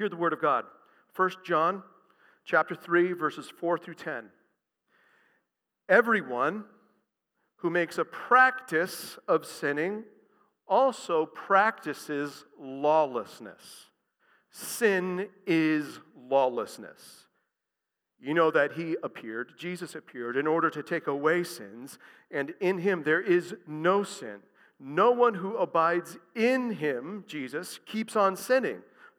Hear the word of God. 1 John chapter 3 verses 4 through 10. Everyone who makes a practice of sinning also practices lawlessness. Sin is lawlessness. You know that he appeared, Jesus appeared, in order to take away sins, and in him there is no sin. No one who abides in him, Jesus, keeps on sinning.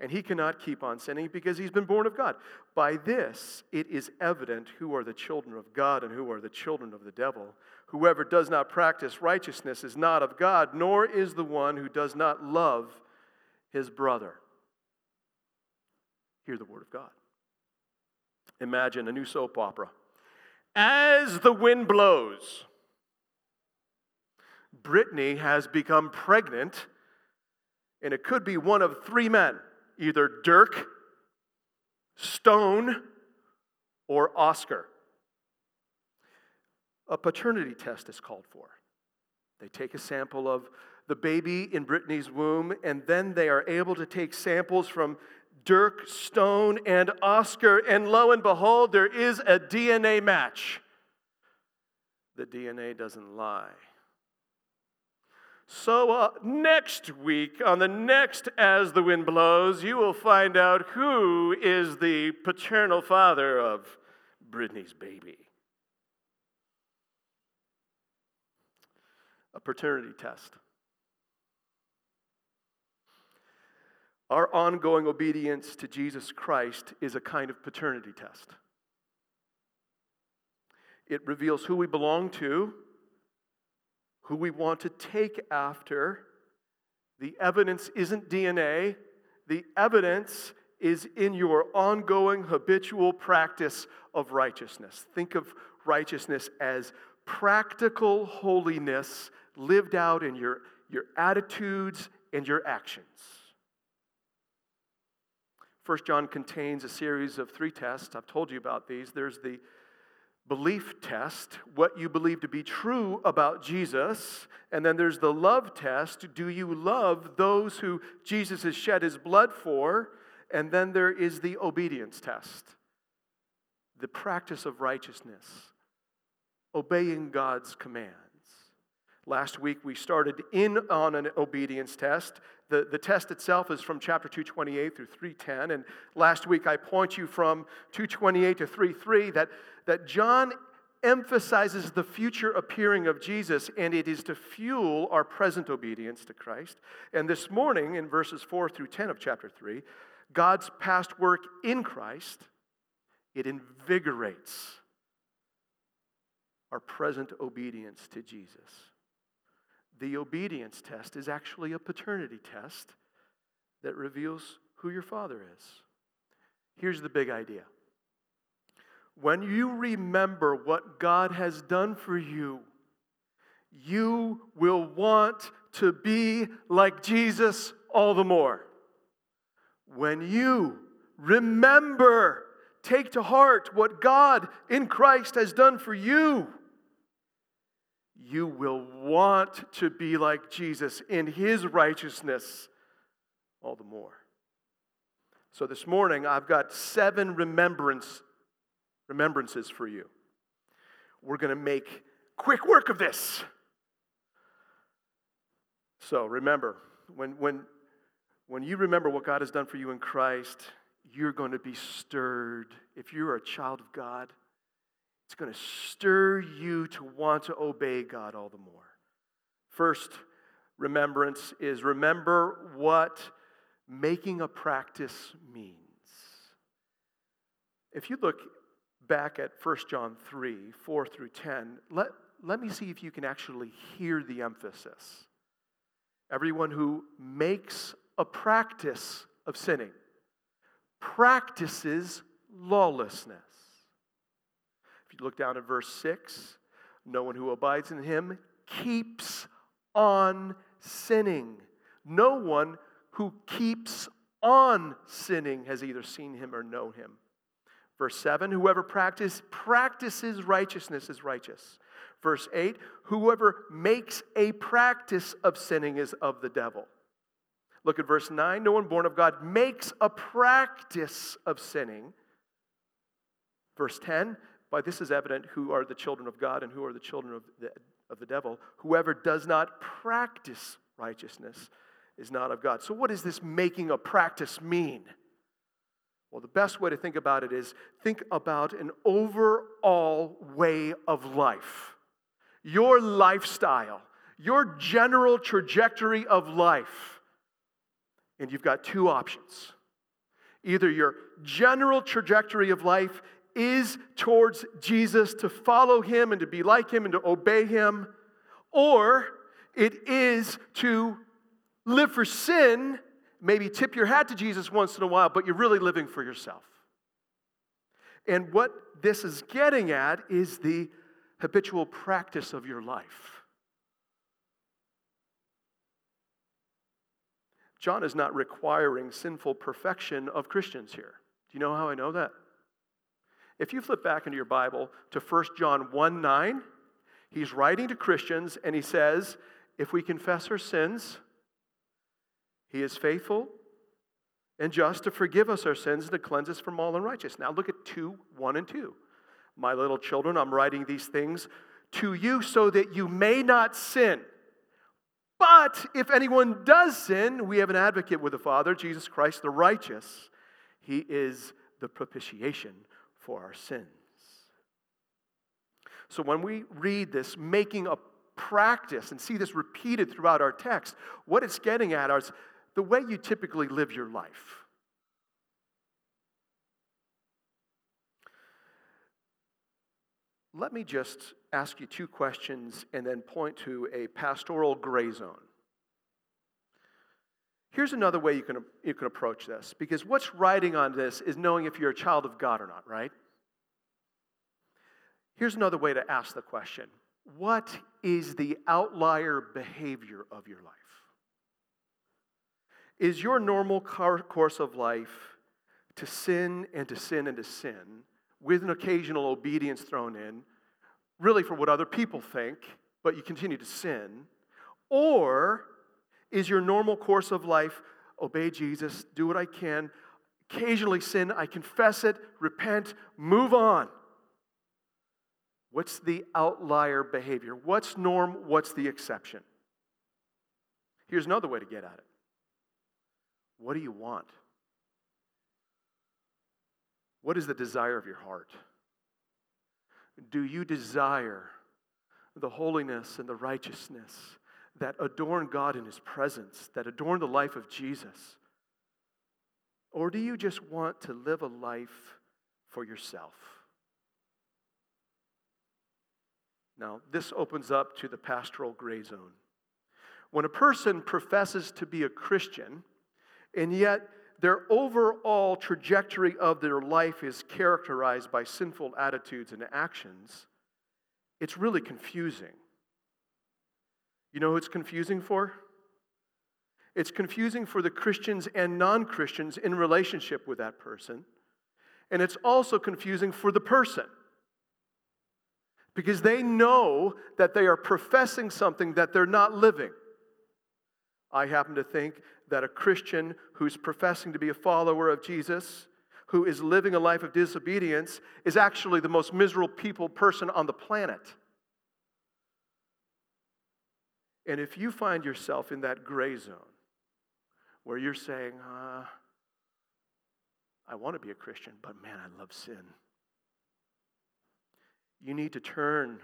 And he cannot keep on sinning because he's been born of God. By this, it is evident who are the children of God and who are the children of the devil. Whoever does not practice righteousness is not of God, nor is the one who does not love his brother. Hear the word of God. Imagine a new soap opera. As the wind blows, Brittany has become pregnant, and it could be one of three men either Dirk, Stone, or Oscar. A paternity test is called for. They take a sample of the baby in Brittany's womb, and then they are able to take samples from Dirk, Stone, and Oscar, and lo and behold, there is a DNA match. The DNA doesn't lie. So, uh, next week, on the next As the Wind Blows, you will find out who is the paternal father of Brittany's baby. A paternity test. Our ongoing obedience to Jesus Christ is a kind of paternity test. It reveals who we belong to who we want to take after. The evidence isn't DNA, the evidence is in your ongoing habitual practice of righteousness. Think of righteousness as practical holiness lived out in your, your attitudes and your actions. First John contains a series of three tests. I've told you about these. There's the belief test, what you believe to be true about Jesus. And then there's the love test do you love those who Jesus has shed his blood for? And then there is the obedience test, the practice of righteousness, obeying God's commands. Last week we started in on an obedience test. The, the test itself is from chapter 228 through 310. And last week I point you from 228 to 33 that that John emphasizes the future appearing of Jesus, and it is to fuel our present obedience to Christ. And this morning, in verses 4 through 10 of chapter 3, God's past work in Christ, it invigorates our present obedience to Jesus. The obedience test is actually a paternity test that reveals who your father is. Here's the big idea when you remember what God has done for you, you will want to be like Jesus all the more. When you remember, take to heart what God in Christ has done for you, you will want to be like Jesus in his righteousness all the more. So this morning, I've got seven remembrance remembrances for you. We're going to make quick work of this. So remember, when, when, when you remember what God has done for you in Christ, you're going to be stirred. If you're a child of God, it's going to stir you to want to obey God all the more. First remembrance is remember what making a practice means. If you look back at 1 John 3 4 through 10, let, let me see if you can actually hear the emphasis. Everyone who makes a practice of sinning. practices lawlessness. You look down at verse 6, no one who abides in him keeps on sinning. No one who keeps on sinning has either seen him or known him. Verse 7 Whoever practice, practices righteousness is righteous. Verse 8 Whoever makes a practice of sinning is of the devil. Look at verse 9 No one born of God makes a practice of sinning. Verse 10 By this is evident who are the children of God and who are the children of the, of the devil. Whoever does not practice righteousness is not of God. So, what does this making a practice mean? Well, the best way to think about it is think about an overall way of life, your lifestyle, your general trajectory of life. And you've got two options. Either your general trajectory of life is towards Jesus to follow him and to be like him and to obey him, or it is to live for sin, maybe tip your hat to Jesus once in a while, but you're really living for yourself. And what this is getting at is the habitual practice of your life. John is not requiring sinful perfection of Christians here. Do you know how I know that? If you flip back into your Bible to 1 John 1 9, he's writing to Christians and he says, If we confess our sins, he is faithful and just to forgive us our sins and to cleanse us from all unrighteousness. Now look at 2 1 and 2. My little children, I'm writing these things to you so that you may not sin. But if anyone does sin, we have an advocate with the Father, Jesus Christ the righteous. He is the propitiation for our sins. So when we read this, making a practice and see this repeated throughout our text, what it's getting at is the way you typically live your life. Let me just ask you two questions and then point to a pastoral gray zone. Here's another way you can, you can approach this, because what's riding on this is knowing if you're a child of God or not, right? Here's another way to ask the question What is the outlier behavior of your life? Is your normal course of life to sin and to sin and to sin, with an occasional obedience thrown in, really for what other people think, but you continue to sin? Or is your normal course of life obey Jesus, do what I can, occasionally sin, I confess it, repent, move on? What's the outlier behavior? What's norm? What's the exception? Here's another way to get at it what do you want? What is the desire of your heart? Do you desire the holiness and the righteousness that adorn God in His presence, that adorn the life of Jesus? Or do you just want to live a life for yourself? Now, this opens up to the pastoral gray zone. When a person professes to be a Christian, and yet their overall trajectory of their life is characterized by sinful attitudes and actions, it's really confusing. You know who it's confusing for? It's confusing for the Christians and non Christians in relationship with that person. And it's also confusing for the person because they know that they are professing something that they're not living. I happen to think that a Christian who's professing to be a follower of Jesus, who is living a life of disobedience, is actually the most miserable people person on the planet. And if you find yourself in that gray zone where you're saying, uh, I want to be a Christian, but man, I love sin. You need to turn,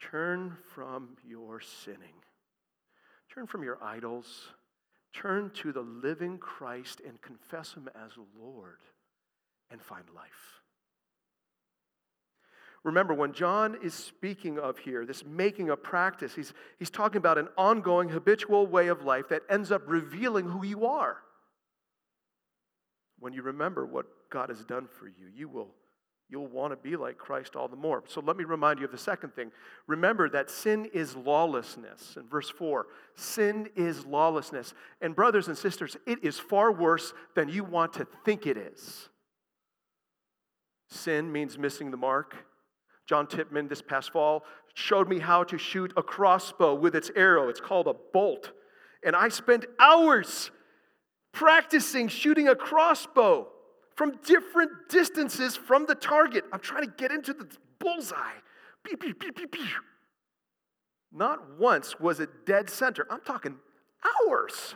turn from your sinning Turn from your idols. Turn to the living Christ and confess Him as Lord and find life. Remember, when John is speaking of here, this making a practice, he's, he's talking about an ongoing, habitual way of life that ends up revealing who you are. when you remember what God has done for you, you will you'll want to be like Christ all the more. So let me remind you of the second thing. Remember that sin is lawlessness. In verse 4, sin is lawlessness. And brothers and sisters, it is far worse than you want to think it is. Sin means missing the mark. John Tipman this past fall showed me how to shoot a crossbow with its arrow. It's called a bolt. And I spent hours practicing shooting a crossbow from different distances from the target. I'm trying to get into the bullseye. Pew, pew, pew. Not once was it dead center. I'm talking hours.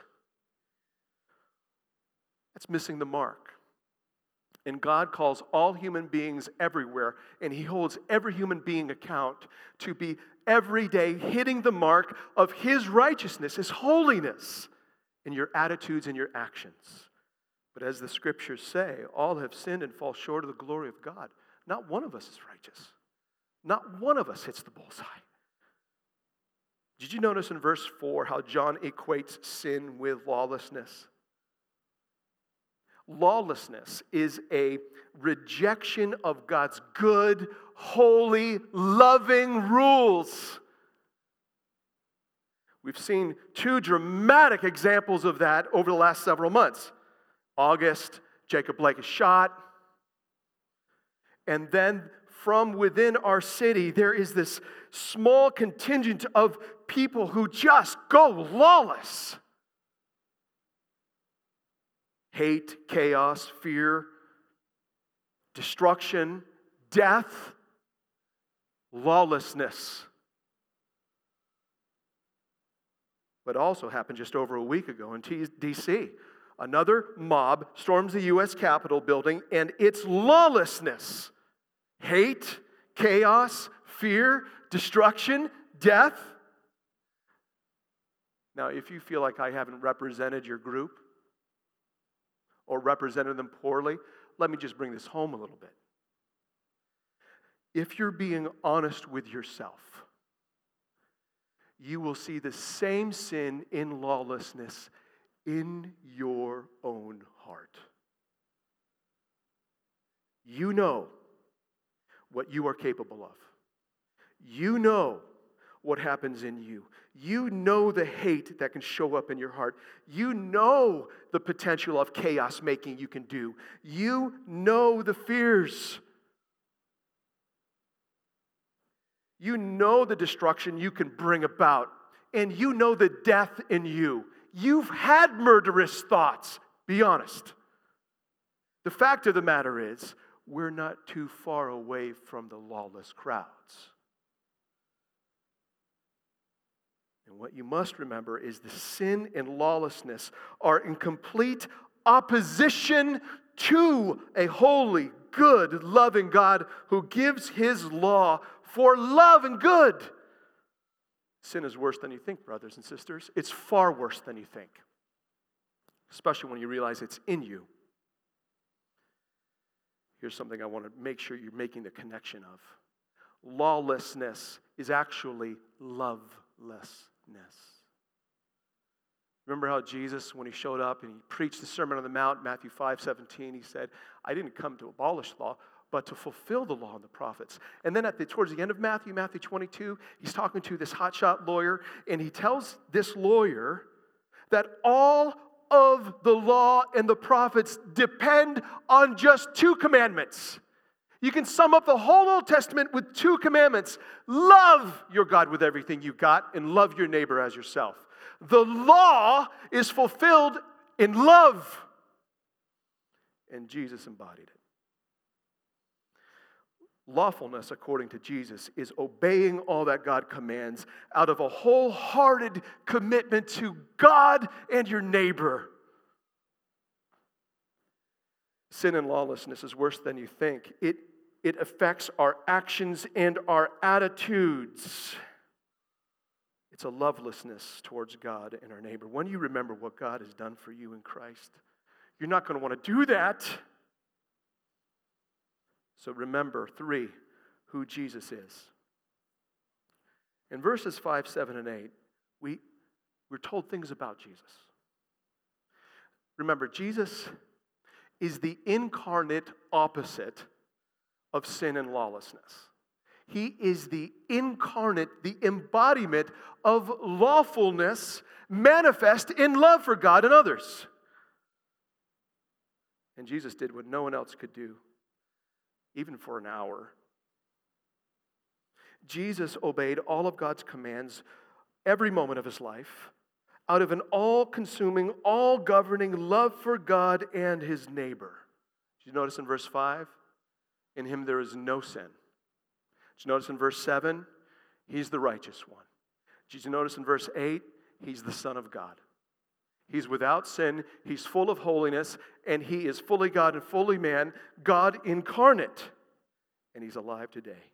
That's missing the mark. And God calls all human beings everywhere, and He holds every human being account to be every day hitting the mark of His righteousness, His holiness in your attitudes and your actions. But as the scriptures say, all have sinned and fall short of the glory of God. Not one of us is righteous. Not one of us hits the bullseye. Did you notice in verse 4 how John equates sin with lawlessness? Lawlessness is a rejection of God's good, holy, loving rules. We've seen two dramatic examples of that over the last several months. August, Jacob Blake is shot. And then from within our city, there is this small contingent of people who just go lawless. Hate, chaos, fear, destruction, death, lawlessness. But also happened just over a week ago in D.C. Another mob storms the U.S. Capitol building, and it's lawlessness hate, chaos, fear, destruction, death. Now, if you feel like I haven't represented your group or represented them poorly, let me just bring this home a little bit. If you're being honest with yourself, you will see the same sin in lawlessness in your own heart. You know what you are capable of. You know what happens in you. You know the hate that can show up in your heart. You know the potential of chaos making you can do. You know the fears You know the destruction you can bring about, and you know the death in you. You've had murderous thoughts. Be honest. The fact of the matter is, we're not too far away from the lawless crowds. And what you must remember is the sin and lawlessness are in complete opposition to a holy, good, loving God who gives his law for love and good. Sin is worse than you think, brothers and sisters. It's far worse than you think, especially when you realize it's in you. Here's something I want to make sure you're making the connection of lawlessness is actually lovelessness. Remember how Jesus, when he showed up and he preached the Sermon on the Mount, Matthew 5 17, he said, I didn't come to abolish law, but to fulfill the law and the prophets. And then at the, towards the end of Matthew, Matthew 22, he's talking to this hotshot lawyer, and he tells this lawyer that all of the law and the prophets depend on just two commandments. You can sum up the whole Old Testament with two commandments love your God with everything you got, and love your neighbor as yourself. The law is fulfilled in love, and Jesus embodied it. Lawfulness, according to Jesus, is obeying all that God commands out of a wholehearted commitment to God and your neighbor. Sin and lawlessness is worse than you think. It, it affects our actions and our attitudes. It's a lovelessness towards God and our neighbor. When you remember what God has done for you in Christ, you're not going to want to do that. So remember, three, who Jesus is. In verses 5, 7, and 8, we, we're told things about Jesus. Remember, Jesus is the incarnate opposite of sin and lawlessness. He is the incarnate, the embodiment of lawfulness manifest in love for God and others. And Jesus did what no one else could do, even for an hour. Jesus obeyed all of God's commands every moment of his life out of an all consuming, all governing love for God and his neighbor. Did you notice in verse 5? In him there is no sin. Did you notice in verse 7? He's the righteous one. Did you notice in verse 8? He's the Son of God. He's without sin, he's full of holiness, and he is fully God and fully man, God incarnate. And he's alive today.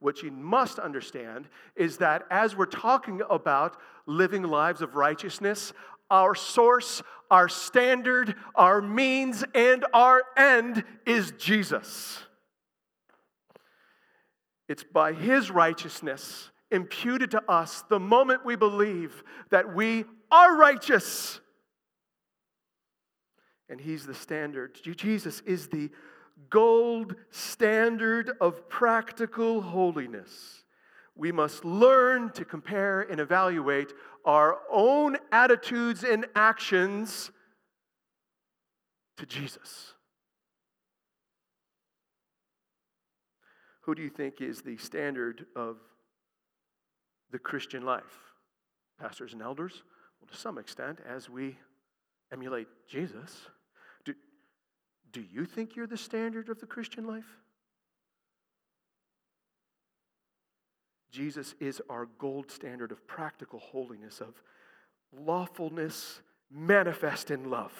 What you must understand is that as we're talking about living lives of righteousness, our source, our standard, our means, and our end is Jesus. It's by his righteousness imputed to us the moment we believe that we are righteous. And he's the standard. Jesus is the gold standard of practical holiness. We must learn to compare and evaluate our own attitudes and actions to Jesus. Who do you think is the standard of the Christian life? Pastors and elders? Well, to some extent, as we emulate Jesus. Do, do you think you're the standard of the Christian life? Jesus is our gold standard of practical holiness, of lawfulness manifest in love.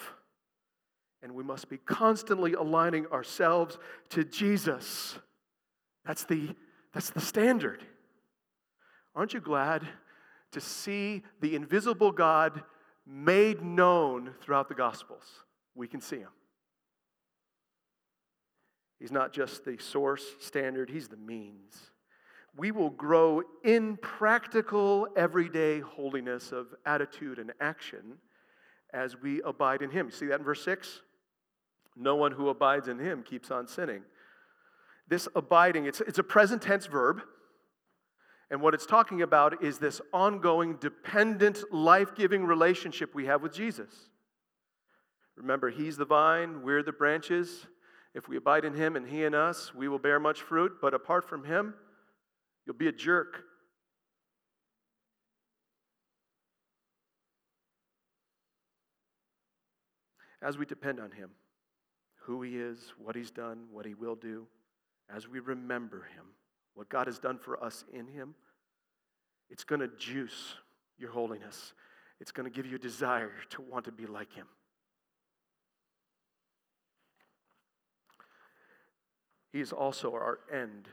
And we must be constantly aligning ourselves to Jesus. That's the, that's the standard. Aren't you glad to see the invisible God made known throughout the Gospels? We can see him. He's not just the source standard, he's the means. We will grow in practical, everyday holiness of attitude and action as we abide in him. You see that in verse 6? No one who abides in him keeps on sinning. This abiding, it's, it's a present tense verb. And what it's talking about is this ongoing, dependent, life giving relationship we have with Jesus. Remember, He's the vine, we're the branches. If we abide in Him and He in us, we will bear much fruit. But apart from Him, you'll be a jerk. As we depend on Him, who He is, what He's done, what He will do, as we remember Him, what God has done for us in Him, it's going to juice your holiness. It's going to give you a desire to want to be like Him. He is also our end.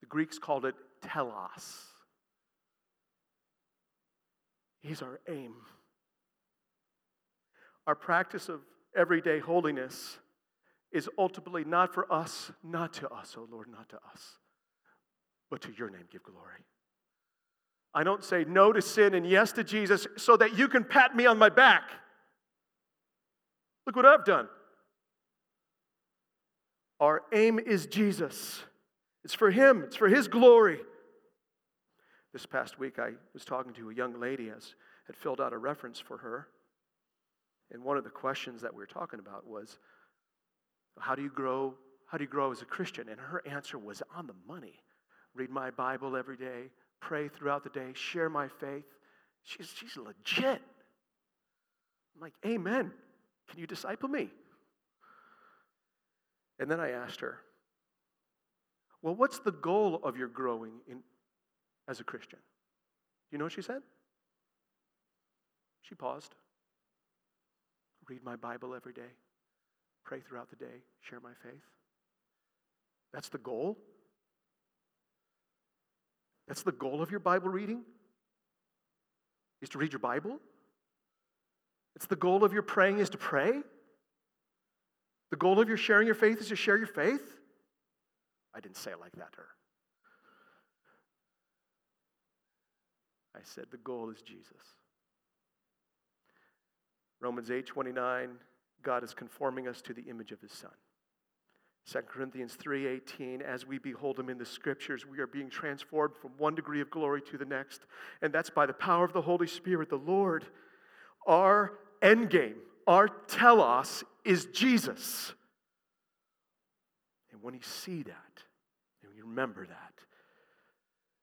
The Greeks called it telos. He's our aim. Our practice of everyday holiness is ultimately not for us, not to us, oh Lord, not to us, but to your name give glory. I don't say no to sin and yes to Jesus so that you can pat me on my back. Look what I've done. Our aim is Jesus. It's for Him, it's for His glory. This past week, I was talking to a young lady as had filled out a reference for her. And one of the questions that we were talking about was, how do you grow? How do you grow as a Christian? And her answer was on the money. Read my Bible every day, pray throughout the day, share my faith. She's, she's legit. I'm like, Amen. Can you disciple me? And then I asked her, Well, what's the goal of your growing in, as a Christian? Do you know what she said? She paused. Read my Bible every day, pray throughout the day, share my faith. That's the goal? That's the goal of your Bible reading? Is to read your Bible? It's the goal of your praying is to pray? The goal of your sharing your faith is to share your faith? I didn't say it like that to her. I said the goal is Jesus. Romans 8 29, God is conforming us to the image of his Son. 2 Corinthians 3:18 as we behold him in the scriptures we are being transformed from one degree of glory to the next and that's by the power of the Holy Spirit the Lord. Our end game our telos is Jesus. And when you see that and you remember that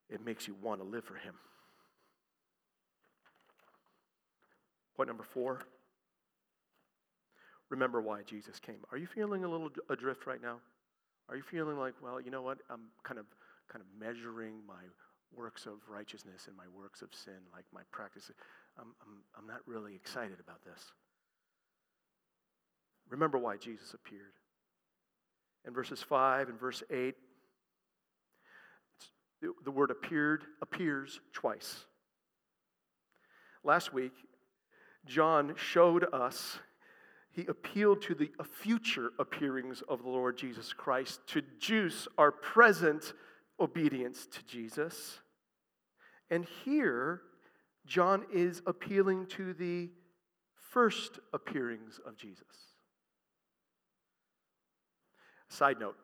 it makes you want to live for him. Point number 4 remember why Jesus came. Are you feeling a little adrift right now? Are you feeling like, well, you know what? I'm kind of kind of measuring my works of righteousness and my works of sin, like my practice. I'm, I'm, I'm not really excited about this. Remember why Jesus appeared. In verses 5 and verse 8, the, the word appeared appears twice. Last week, John showed us he appealed to the future appearings of the Lord Jesus Christ to juice our present obedience to Jesus. And here, John is appealing to the first appearings of Jesus. Side note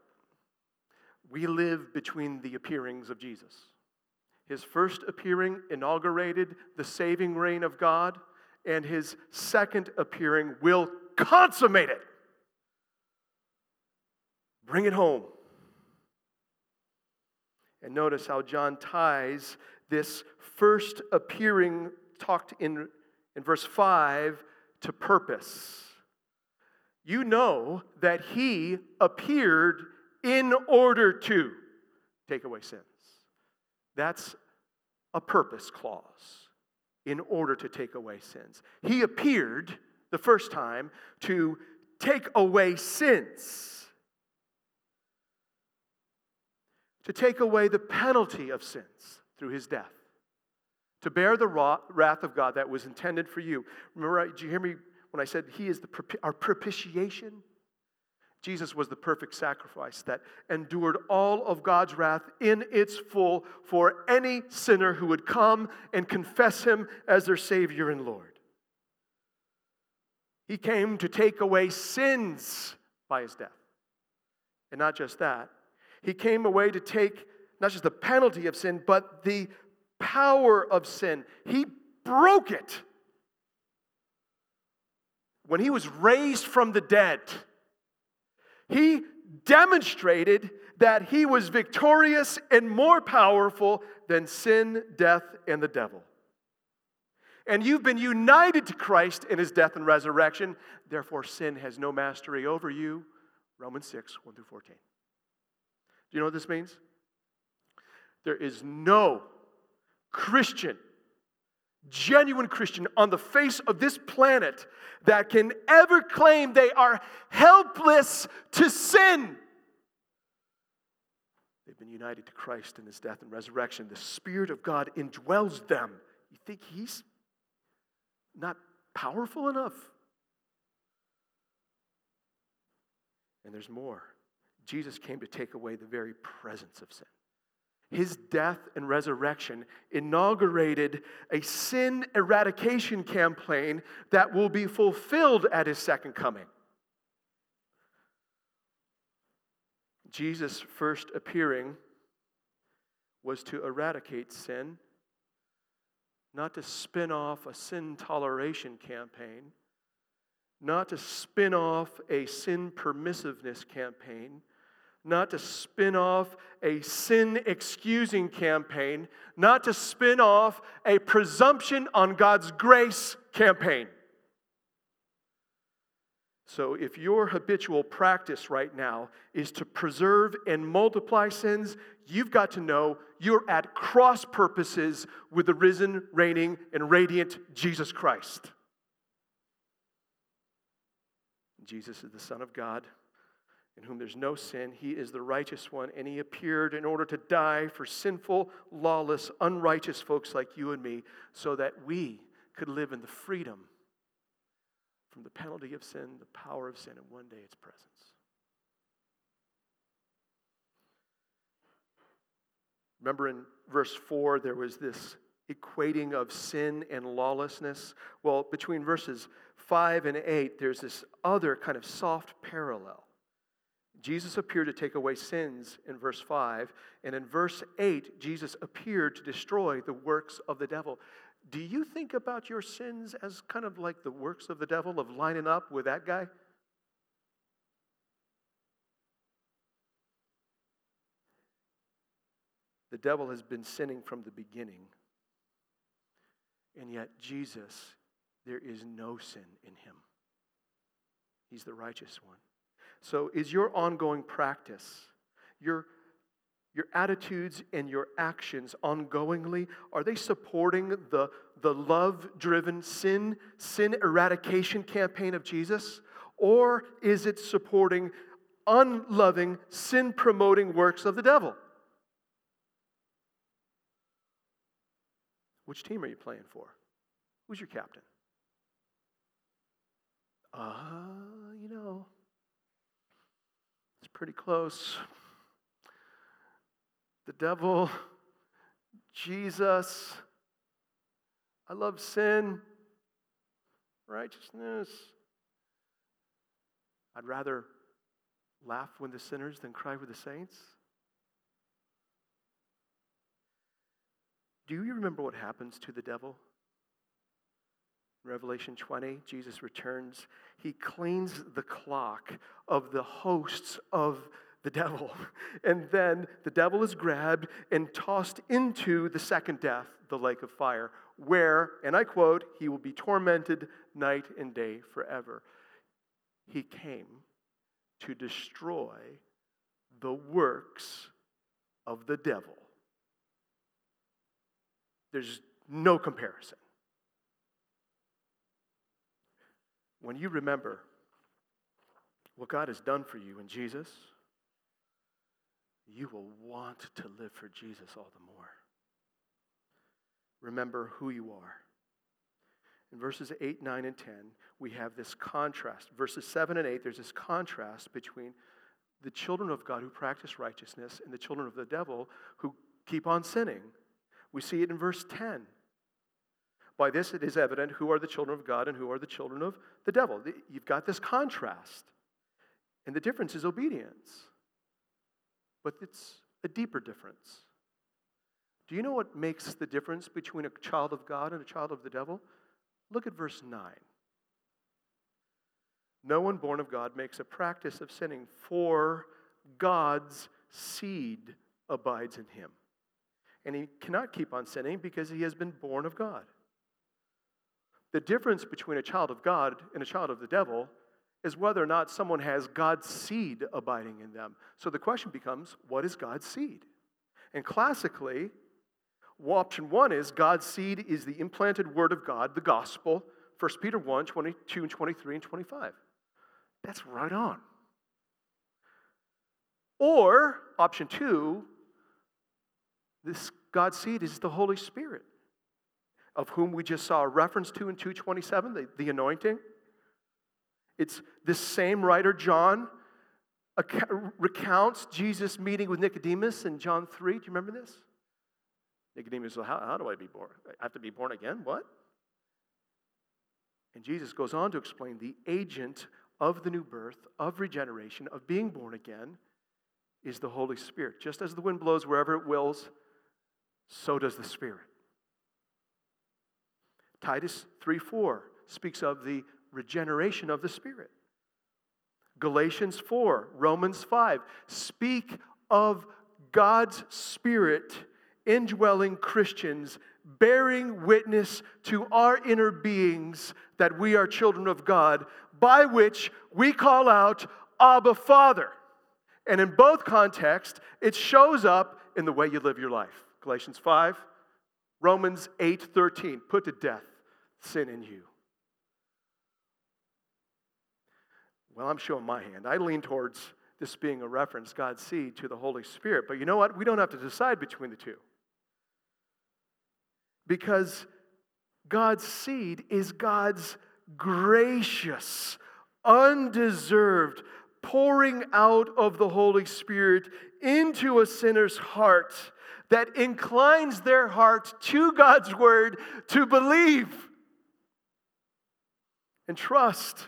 we live between the appearings of Jesus. His first appearing inaugurated the saving reign of God, and his second appearing will consummate it. Bring it home. And notice how John ties this first appearing, talked in, in verse 5, to purpose. You know that he appeared in order to take away sins. That's a purpose clause in order to take away sins. He appeared the first time to take away sins, to take away the penalty of sins through his death, to bear the wrath of God that was intended for you. Remember, did you hear me when I said he is the, our propitiation? Jesus was the perfect sacrifice that endured all of God's wrath in its full for any sinner who would come and confess him as their Savior and Lord. He came to take away sins by his death. And not just that, he came away to take not just the penalty of sin, but the power of sin. He broke it. When he was raised from the dead, he demonstrated that he was victorious and more powerful than sin, death, and the devil and you've been united to Christ in his death and resurrection, therefore sin has no mastery over you. Romans 6, 1 through 14. Do you know what this means? There is no Christian, genuine Christian on the face of this planet that can ever claim they are helpless to sin. They've been united to Christ in his death and resurrection. The Spirit of God indwells them. You think he's not powerful enough. And there's more. Jesus came to take away the very presence of sin. His death and resurrection inaugurated a sin eradication campaign that will be fulfilled at his second coming. Jesus' first appearing was to eradicate sin not to spin off a sin toleration campaign, not to spin off a sin permissiveness campaign, not to spin off a sin excusing campaign, not to spin off a presumption on God's grace campaign. So, if your habitual practice right now is to preserve and multiply sins, you've got to know you're at cross purposes with the risen, reigning, and radiant Jesus Christ. Jesus is the Son of God, in whom there's no sin. He is the righteous one, and He appeared in order to die for sinful, lawless, unrighteous folks like you and me, so that we could live in the freedom from the penalty of sin, the power of sin, and one day its presence. Remember in verse 4, there was this equating of sin and lawlessness. Well, between verses 5 and 8, there's this other kind of soft parallel. Jesus appeared to take away sins in verse 5. And in verse 8, Jesus appeared to destroy the works of the devil. Do you think about your sins as kind of like the works of the devil, of lining up with that guy? The devil has been sinning from the beginning. And yet, Jesus, there is no sin in him. He's the righteous one. So, is your ongoing practice, your, your attitudes and your actions ongoingly, are they supporting the, the love driven sin, sin eradication campaign of Jesus? Or is it supporting unloving, sin promoting works of the devil? Which team are you playing for? Who's your captain? Uh, you know, it's pretty close. The devil, Jesus, I love sin, righteousness. I'd rather laugh with the sinners than cry with the saints. Do you remember what happens to the devil? Revelation 20, Jesus returns. He cleans the clock of the hosts of the devil. And then the devil is grabbed and tossed into the second death, the lake of fire, where, and I quote, he will be tormented night and day forever. He came to destroy the works of the devil. There's no comparison. When you remember what God has done for you in Jesus, you will want to live for Jesus all the more. Remember who you are. In verses 8, 9, and 10, we have this contrast. Verses 7 and 8, there's this contrast between the children of God who practice righteousness and the children of the devil who keep on sinning. We see it in verse 10. By this it is evident who are the children of God and who are the children of the devil. You've got this contrast. And the difference is obedience. But it's a deeper difference. Do you know what makes the difference between a child of God and a child of the devil? Look at verse 9. No one born of God makes a practice of sinning, for God's seed abides in him. And he cannot keep on sinning because he has been born of God. The difference between a child of God and a child of the devil is whether or not someone has God's seed abiding in them. So the question becomes what is God's seed? And classically, option one is God's seed is the implanted word of God, the gospel, 1 Peter 1 22 and 23 and 25. That's right on. Or option two, this God's seed is the Holy Spirit of whom we just saw a reference to in 227, the, the anointing. It's this same writer, John, recounts Jesus meeting with Nicodemus in John 3. Do you remember this? Nicodemus says, how, how do I be born? I have to be born again? What? And Jesus goes on to explain the agent of the new birth, of regeneration, of being born again, is the Holy Spirit. Just as the wind blows wherever it wills, so does the Spirit. Titus 3 4 speaks of the regeneration of the Spirit. Galatians 4, Romans 5 speak of God's Spirit indwelling Christians, bearing witness to our inner beings that we are children of God, by which we call out, Abba, Father. And in both contexts, it shows up in the way you live your life. Galatians 5, Romans 8 13, put to death sin in you? Well, I'm showing my hand. I lean towards this being a reference, God's seed, to the Holy Spirit. But you know what? We don't have to decide between the two. Because God's seed is God's gracious, undeserved pouring out of the Holy Spirit into a sinner's heart that inclines their heart to God's word to believe and trust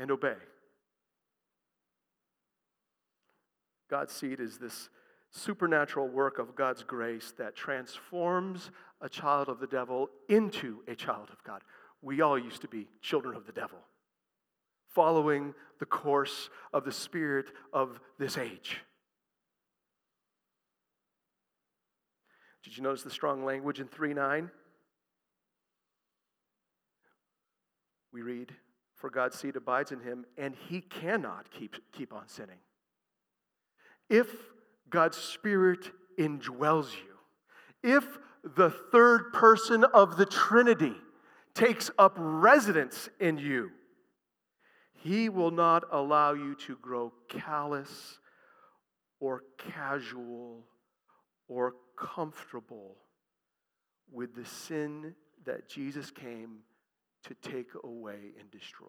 and obey. God's seed is this supernatural work of God's grace that transforms a child of the devil into a child of God. We all used to be children of the devil, following the course of the spirit of this age. Did you notice the strong language in 3 9? We read, For God's seed abides in him, and he cannot keep, keep on sinning. If God's Spirit indwells you, if the third person of the Trinity takes up residence in you, he will not allow you to grow callous or casual or comfortable with the sin that Jesus came to take away and destroy.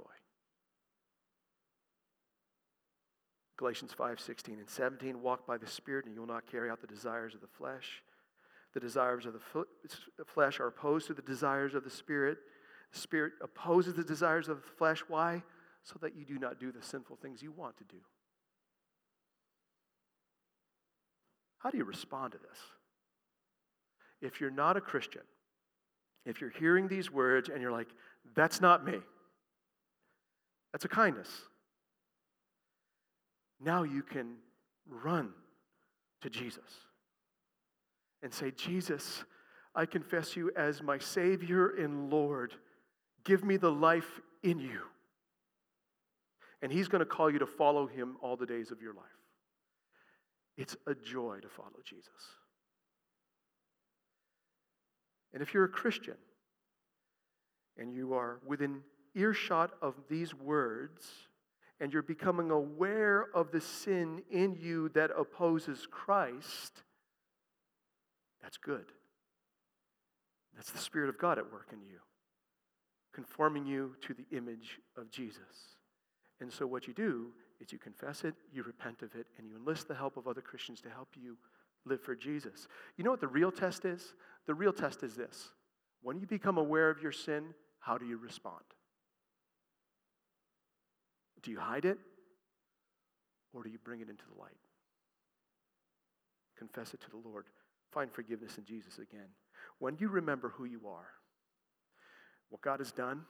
Galatians 5 16 and 17 walk by the Spirit, and you will not carry out the desires of the flesh. The desires of the flesh are opposed to the desires of the Spirit. The Spirit opposes the desires of the flesh. Why? So that you do not do the sinful things you want to do. How do you respond to this? If you're not a Christian, if you're hearing these words and you're like, that's not me, that's a kindness. Now you can run to Jesus and say, Jesus, I confess you as my Savior and Lord. Give me the life in you. And He's going to call you to follow Him all the days of your life. It's a joy to follow Jesus. And if you're a Christian and you are within earshot of these words, and you're becoming aware of the sin in you that opposes Christ, that's good. That's the Spirit of God at work in you, conforming you to the image of Jesus. And so, what you do is you confess it, you repent of it, and you enlist the help of other Christians to help you live for Jesus. You know what the real test is? The real test is this when you become aware of your sin, how do you respond? Do you hide it? Or do you bring it into the light? Confess it to the Lord. Find forgiveness in Jesus again. When you remember who you are, what God has done,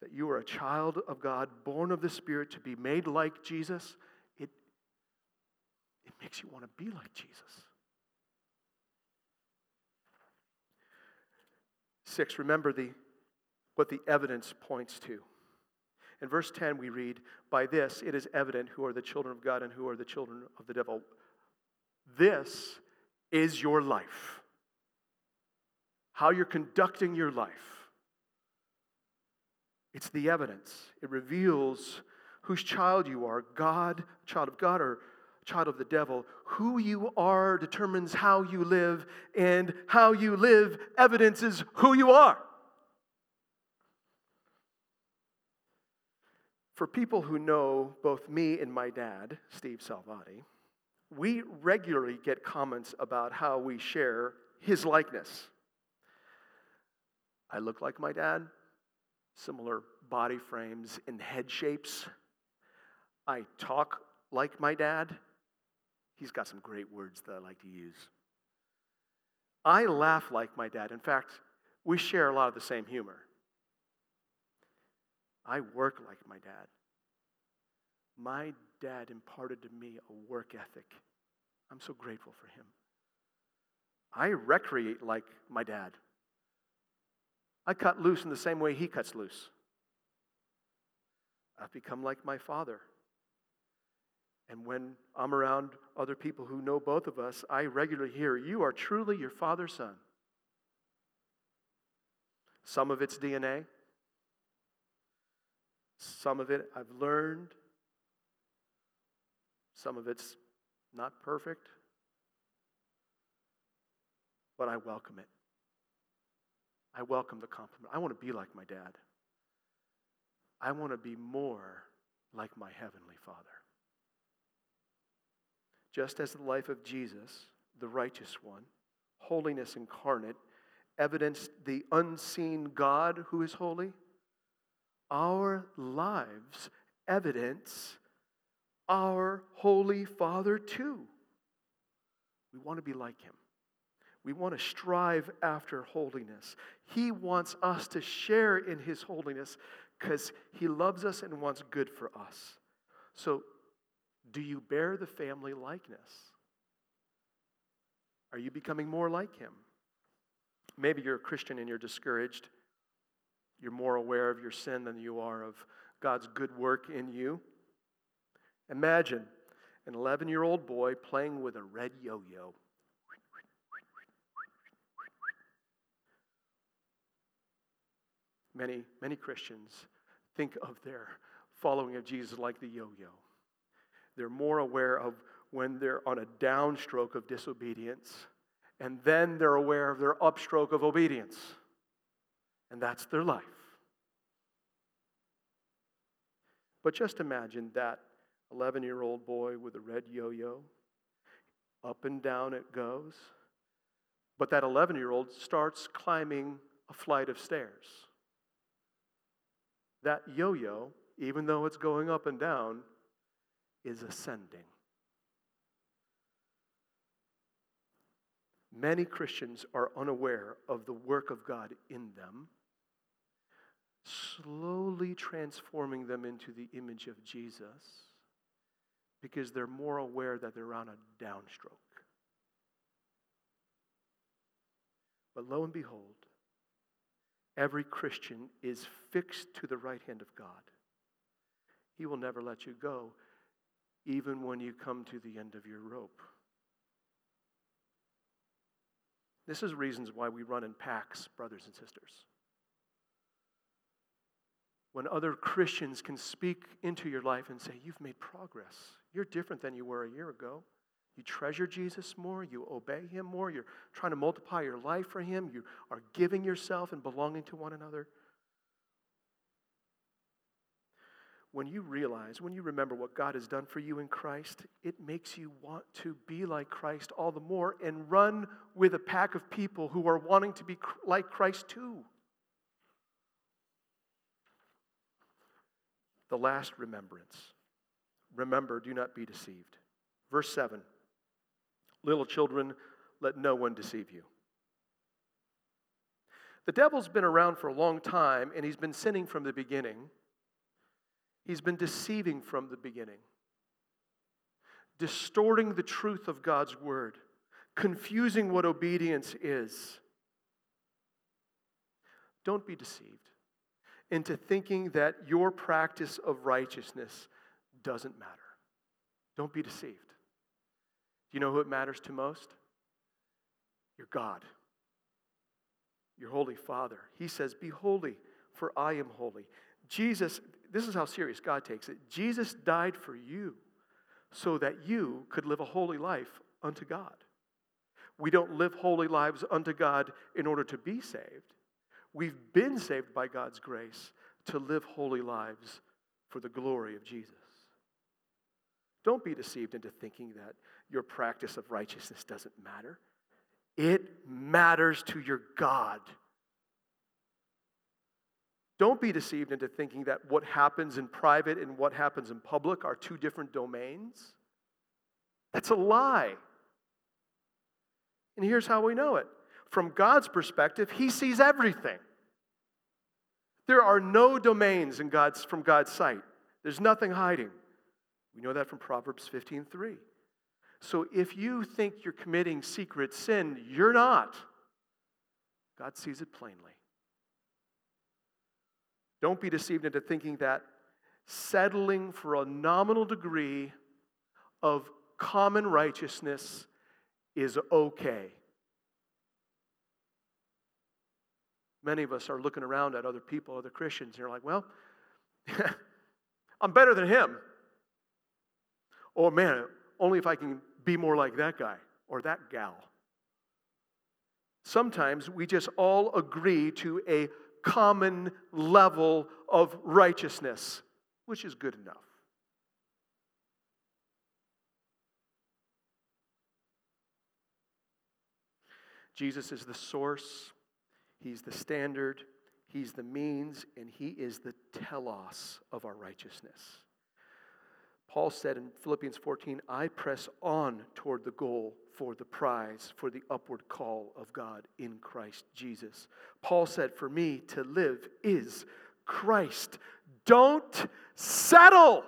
that you are a child of God, born of the Spirit, to be made like Jesus, it, it makes you want to be like Jesus. Six, remember the, what the evidence points to. In verse 10, we read, By this it is evident who are the children of God and who are the children of the devil. This is your life. How you're conducting your life. It's the evidence. It reveals whose child you are God, child of God, or child of the devil. Who you are determines how you live, and how you live evidences who you are. For people who know both me and my dad, Steve Salvati, we regularly get comments about how we share his likeness. I look like my dad, similar body frames and head shapes. I talk like my dad. He's got some great words that I like to use. I laugh like my dad. In fact, we share a lot of the same humor. I work like my dad. My dad imparted to me a work ethic. I'm so grateful for him. I recreate like my dad. I cut loose in the same way he cuts loose. I've become like my father. And when I'm around other people who know both of us, I regularly hear, You are truly your father's son. Some of it's DNA, some of it I've learned. Some of it's not perfect. But I welcome it. I welcome the compliment. I want to be like my dad. I want to be more like my heavenly Father. Just as the life of Jesus, the righteous one, holiness incarnate, evidenced the unseen God who is holy, our lives evidence our Holy Father too. We want to be like Him. We want to strive after holiness. He wants us to share in His holiness because He loves us and wants good for us. So, do you bear the family likeness? Are you becoming more like Him? Maybe you're a Christian and you're discouraged. You're more aware of your sin than you are of God's good work in you. Imagine an 11 year old boy playing with a red yo yo. Many, many Christians think of their following of Jesus like the yo yo. They're more aware of when they're on a downstroke of disobedience, and then they're aware of their upstroke of obedience. And that's their life. But just imagine that 11 year old boy with a red yo yo. Up and down it goes. But that 11 year old starts climbing a flight of stairs. That yo yo, even though it's going up and down, is ascending. Many Christians are unaware of the work of God in them, slowly transforming them into the image of Jesus because they're more aware that they're on a downstroke. But lo and behold, every Christian is fixed to the right hand of God. He will never let you go, even when you come to the end of your rope. This is reasons why we run in packs, brothers and sisters when other Christians can speak into your life and say, You've made progress. You're different than you were a year ago. You treasure Jesus more. You obey him more. You're trying to multiply your life for him. You are giving yourself and belonging to one another. When you realize, when you remember what God has done for you in Christ, it makes you want to be like Christ all the more and run with a pack of people who are wanting to be like Christ too. The last remembrance. Remember, do not be deceived. Verse 7 Little children, let no one deceive you. The devil's been around for a long time and he's been sinning from the beginning. He's been deceiving from the beginning, distorting the truth of God's word, confusing what obedience is. Don't be deceived into thinking that your practice of righteousness doesn't matter. Don't be deceived. Do you know who it matters to most? Your God, your Holy Father. He says, Be holy, for I am holy. Jesus, this is how serious God takes it. Jesus died for you so that you could live a holy life unto God. We don't live holy lives unto God in order to be saved. We've been saved by God's grace to live holy lives for the glory of Jesus. Don't be deceived into thinking that your practice of righteousness doesn't matter. It matters to your God. Don't be deceived into thinking that what happens in private and what happens in public are two different domains. That's a lie. And here's how we know it from God's perspective, He sees everything. There are no domains in God's, from God's sight. There's nothing hiding. We know that from Proverbs 15:3. So if you think you're committing secret sin, you're not. God sees it plainly. Don't be deceived into thinking that settling for a nominal degree of common righteousness is okay. Many of us are looking around at other people, other Christians, and you're like, well, I'm better than him. Or, man, only if I can be more like that guy or that gal. Sometimes we just all agree to a common level of righteousness, which is good enough. Jesus is the source He's the standard, He's the means and He is the telos of our righteousness. Paul said in Philippians 14, I press on toward the goal for the prize, for the upward call of God in Christ Jesus. Paul said, For me to live is Christ. Don't settle.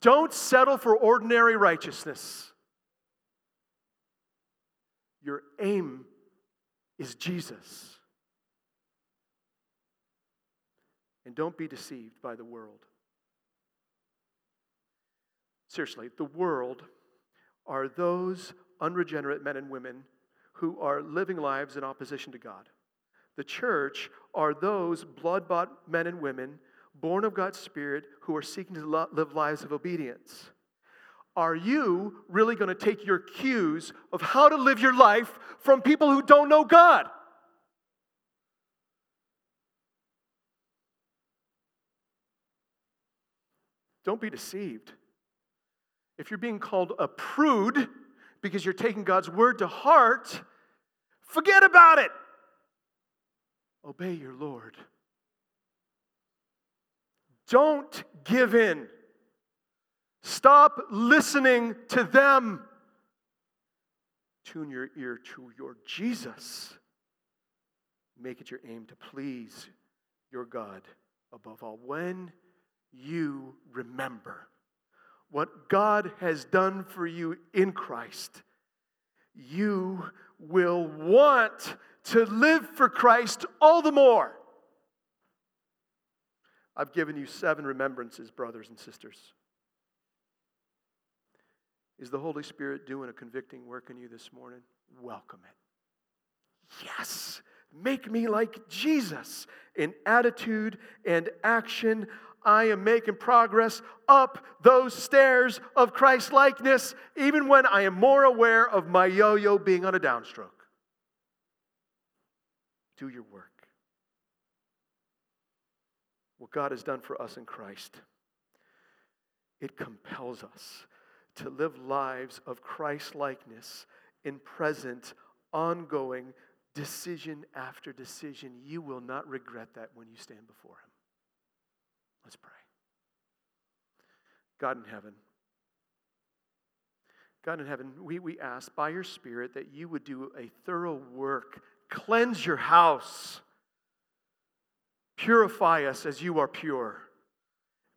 Don't settle for ordinary righteousness. Your aim is Jesus. And don't be deceived by the world. Seriously, the world are those unregenerate men and women who are living lives in opposition to God. The church are those blood bought men and women born of God's Spirit who are seeking to live lives of obedience. Are you really going to take your cues of how to live your life from people who don't know God? Don't be deceived. If you're being called a prude because you're taking God's word to heart, forget about it. Obey your Lord. Don't give in. Stop listening to them. Tune your ear to your Jesus. Make it your aim to please your God above all. When you remember what God has done for you in Christ, you will want to live for Christ all the more. I've given you seven remembrances, brothers and sisters. Is the Holy Spirit doing a convicting work in you this morning? Welcome it. Yes, make me like Jesus in attitude and action. I am making progress up those stairs of Christ likeness, even when I am more aware of my yo yo being on a downstroke. Do your work. What God has done for us in Christ, it compels us to live lives of Christ likeness in present, ongoing, decision after decision. You will not regret that when you stand before Him. Let's pray. God in heaven, God in heaven, we, we ask by your Spirit that you would do a thorough work, cleanse your house, purify us as you are pure.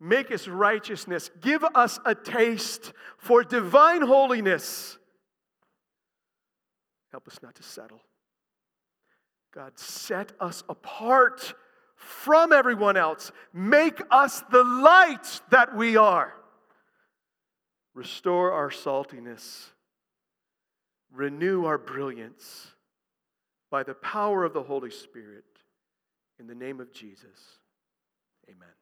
Make us righteousness. Give us a taste for divine holiness. Help us not to settle. God, set us apart from everyone else. Make us the light that we are. Restore our saltiness. Renew our brilliance by the power of the Holy Spirit. In the name of Jesus, amen.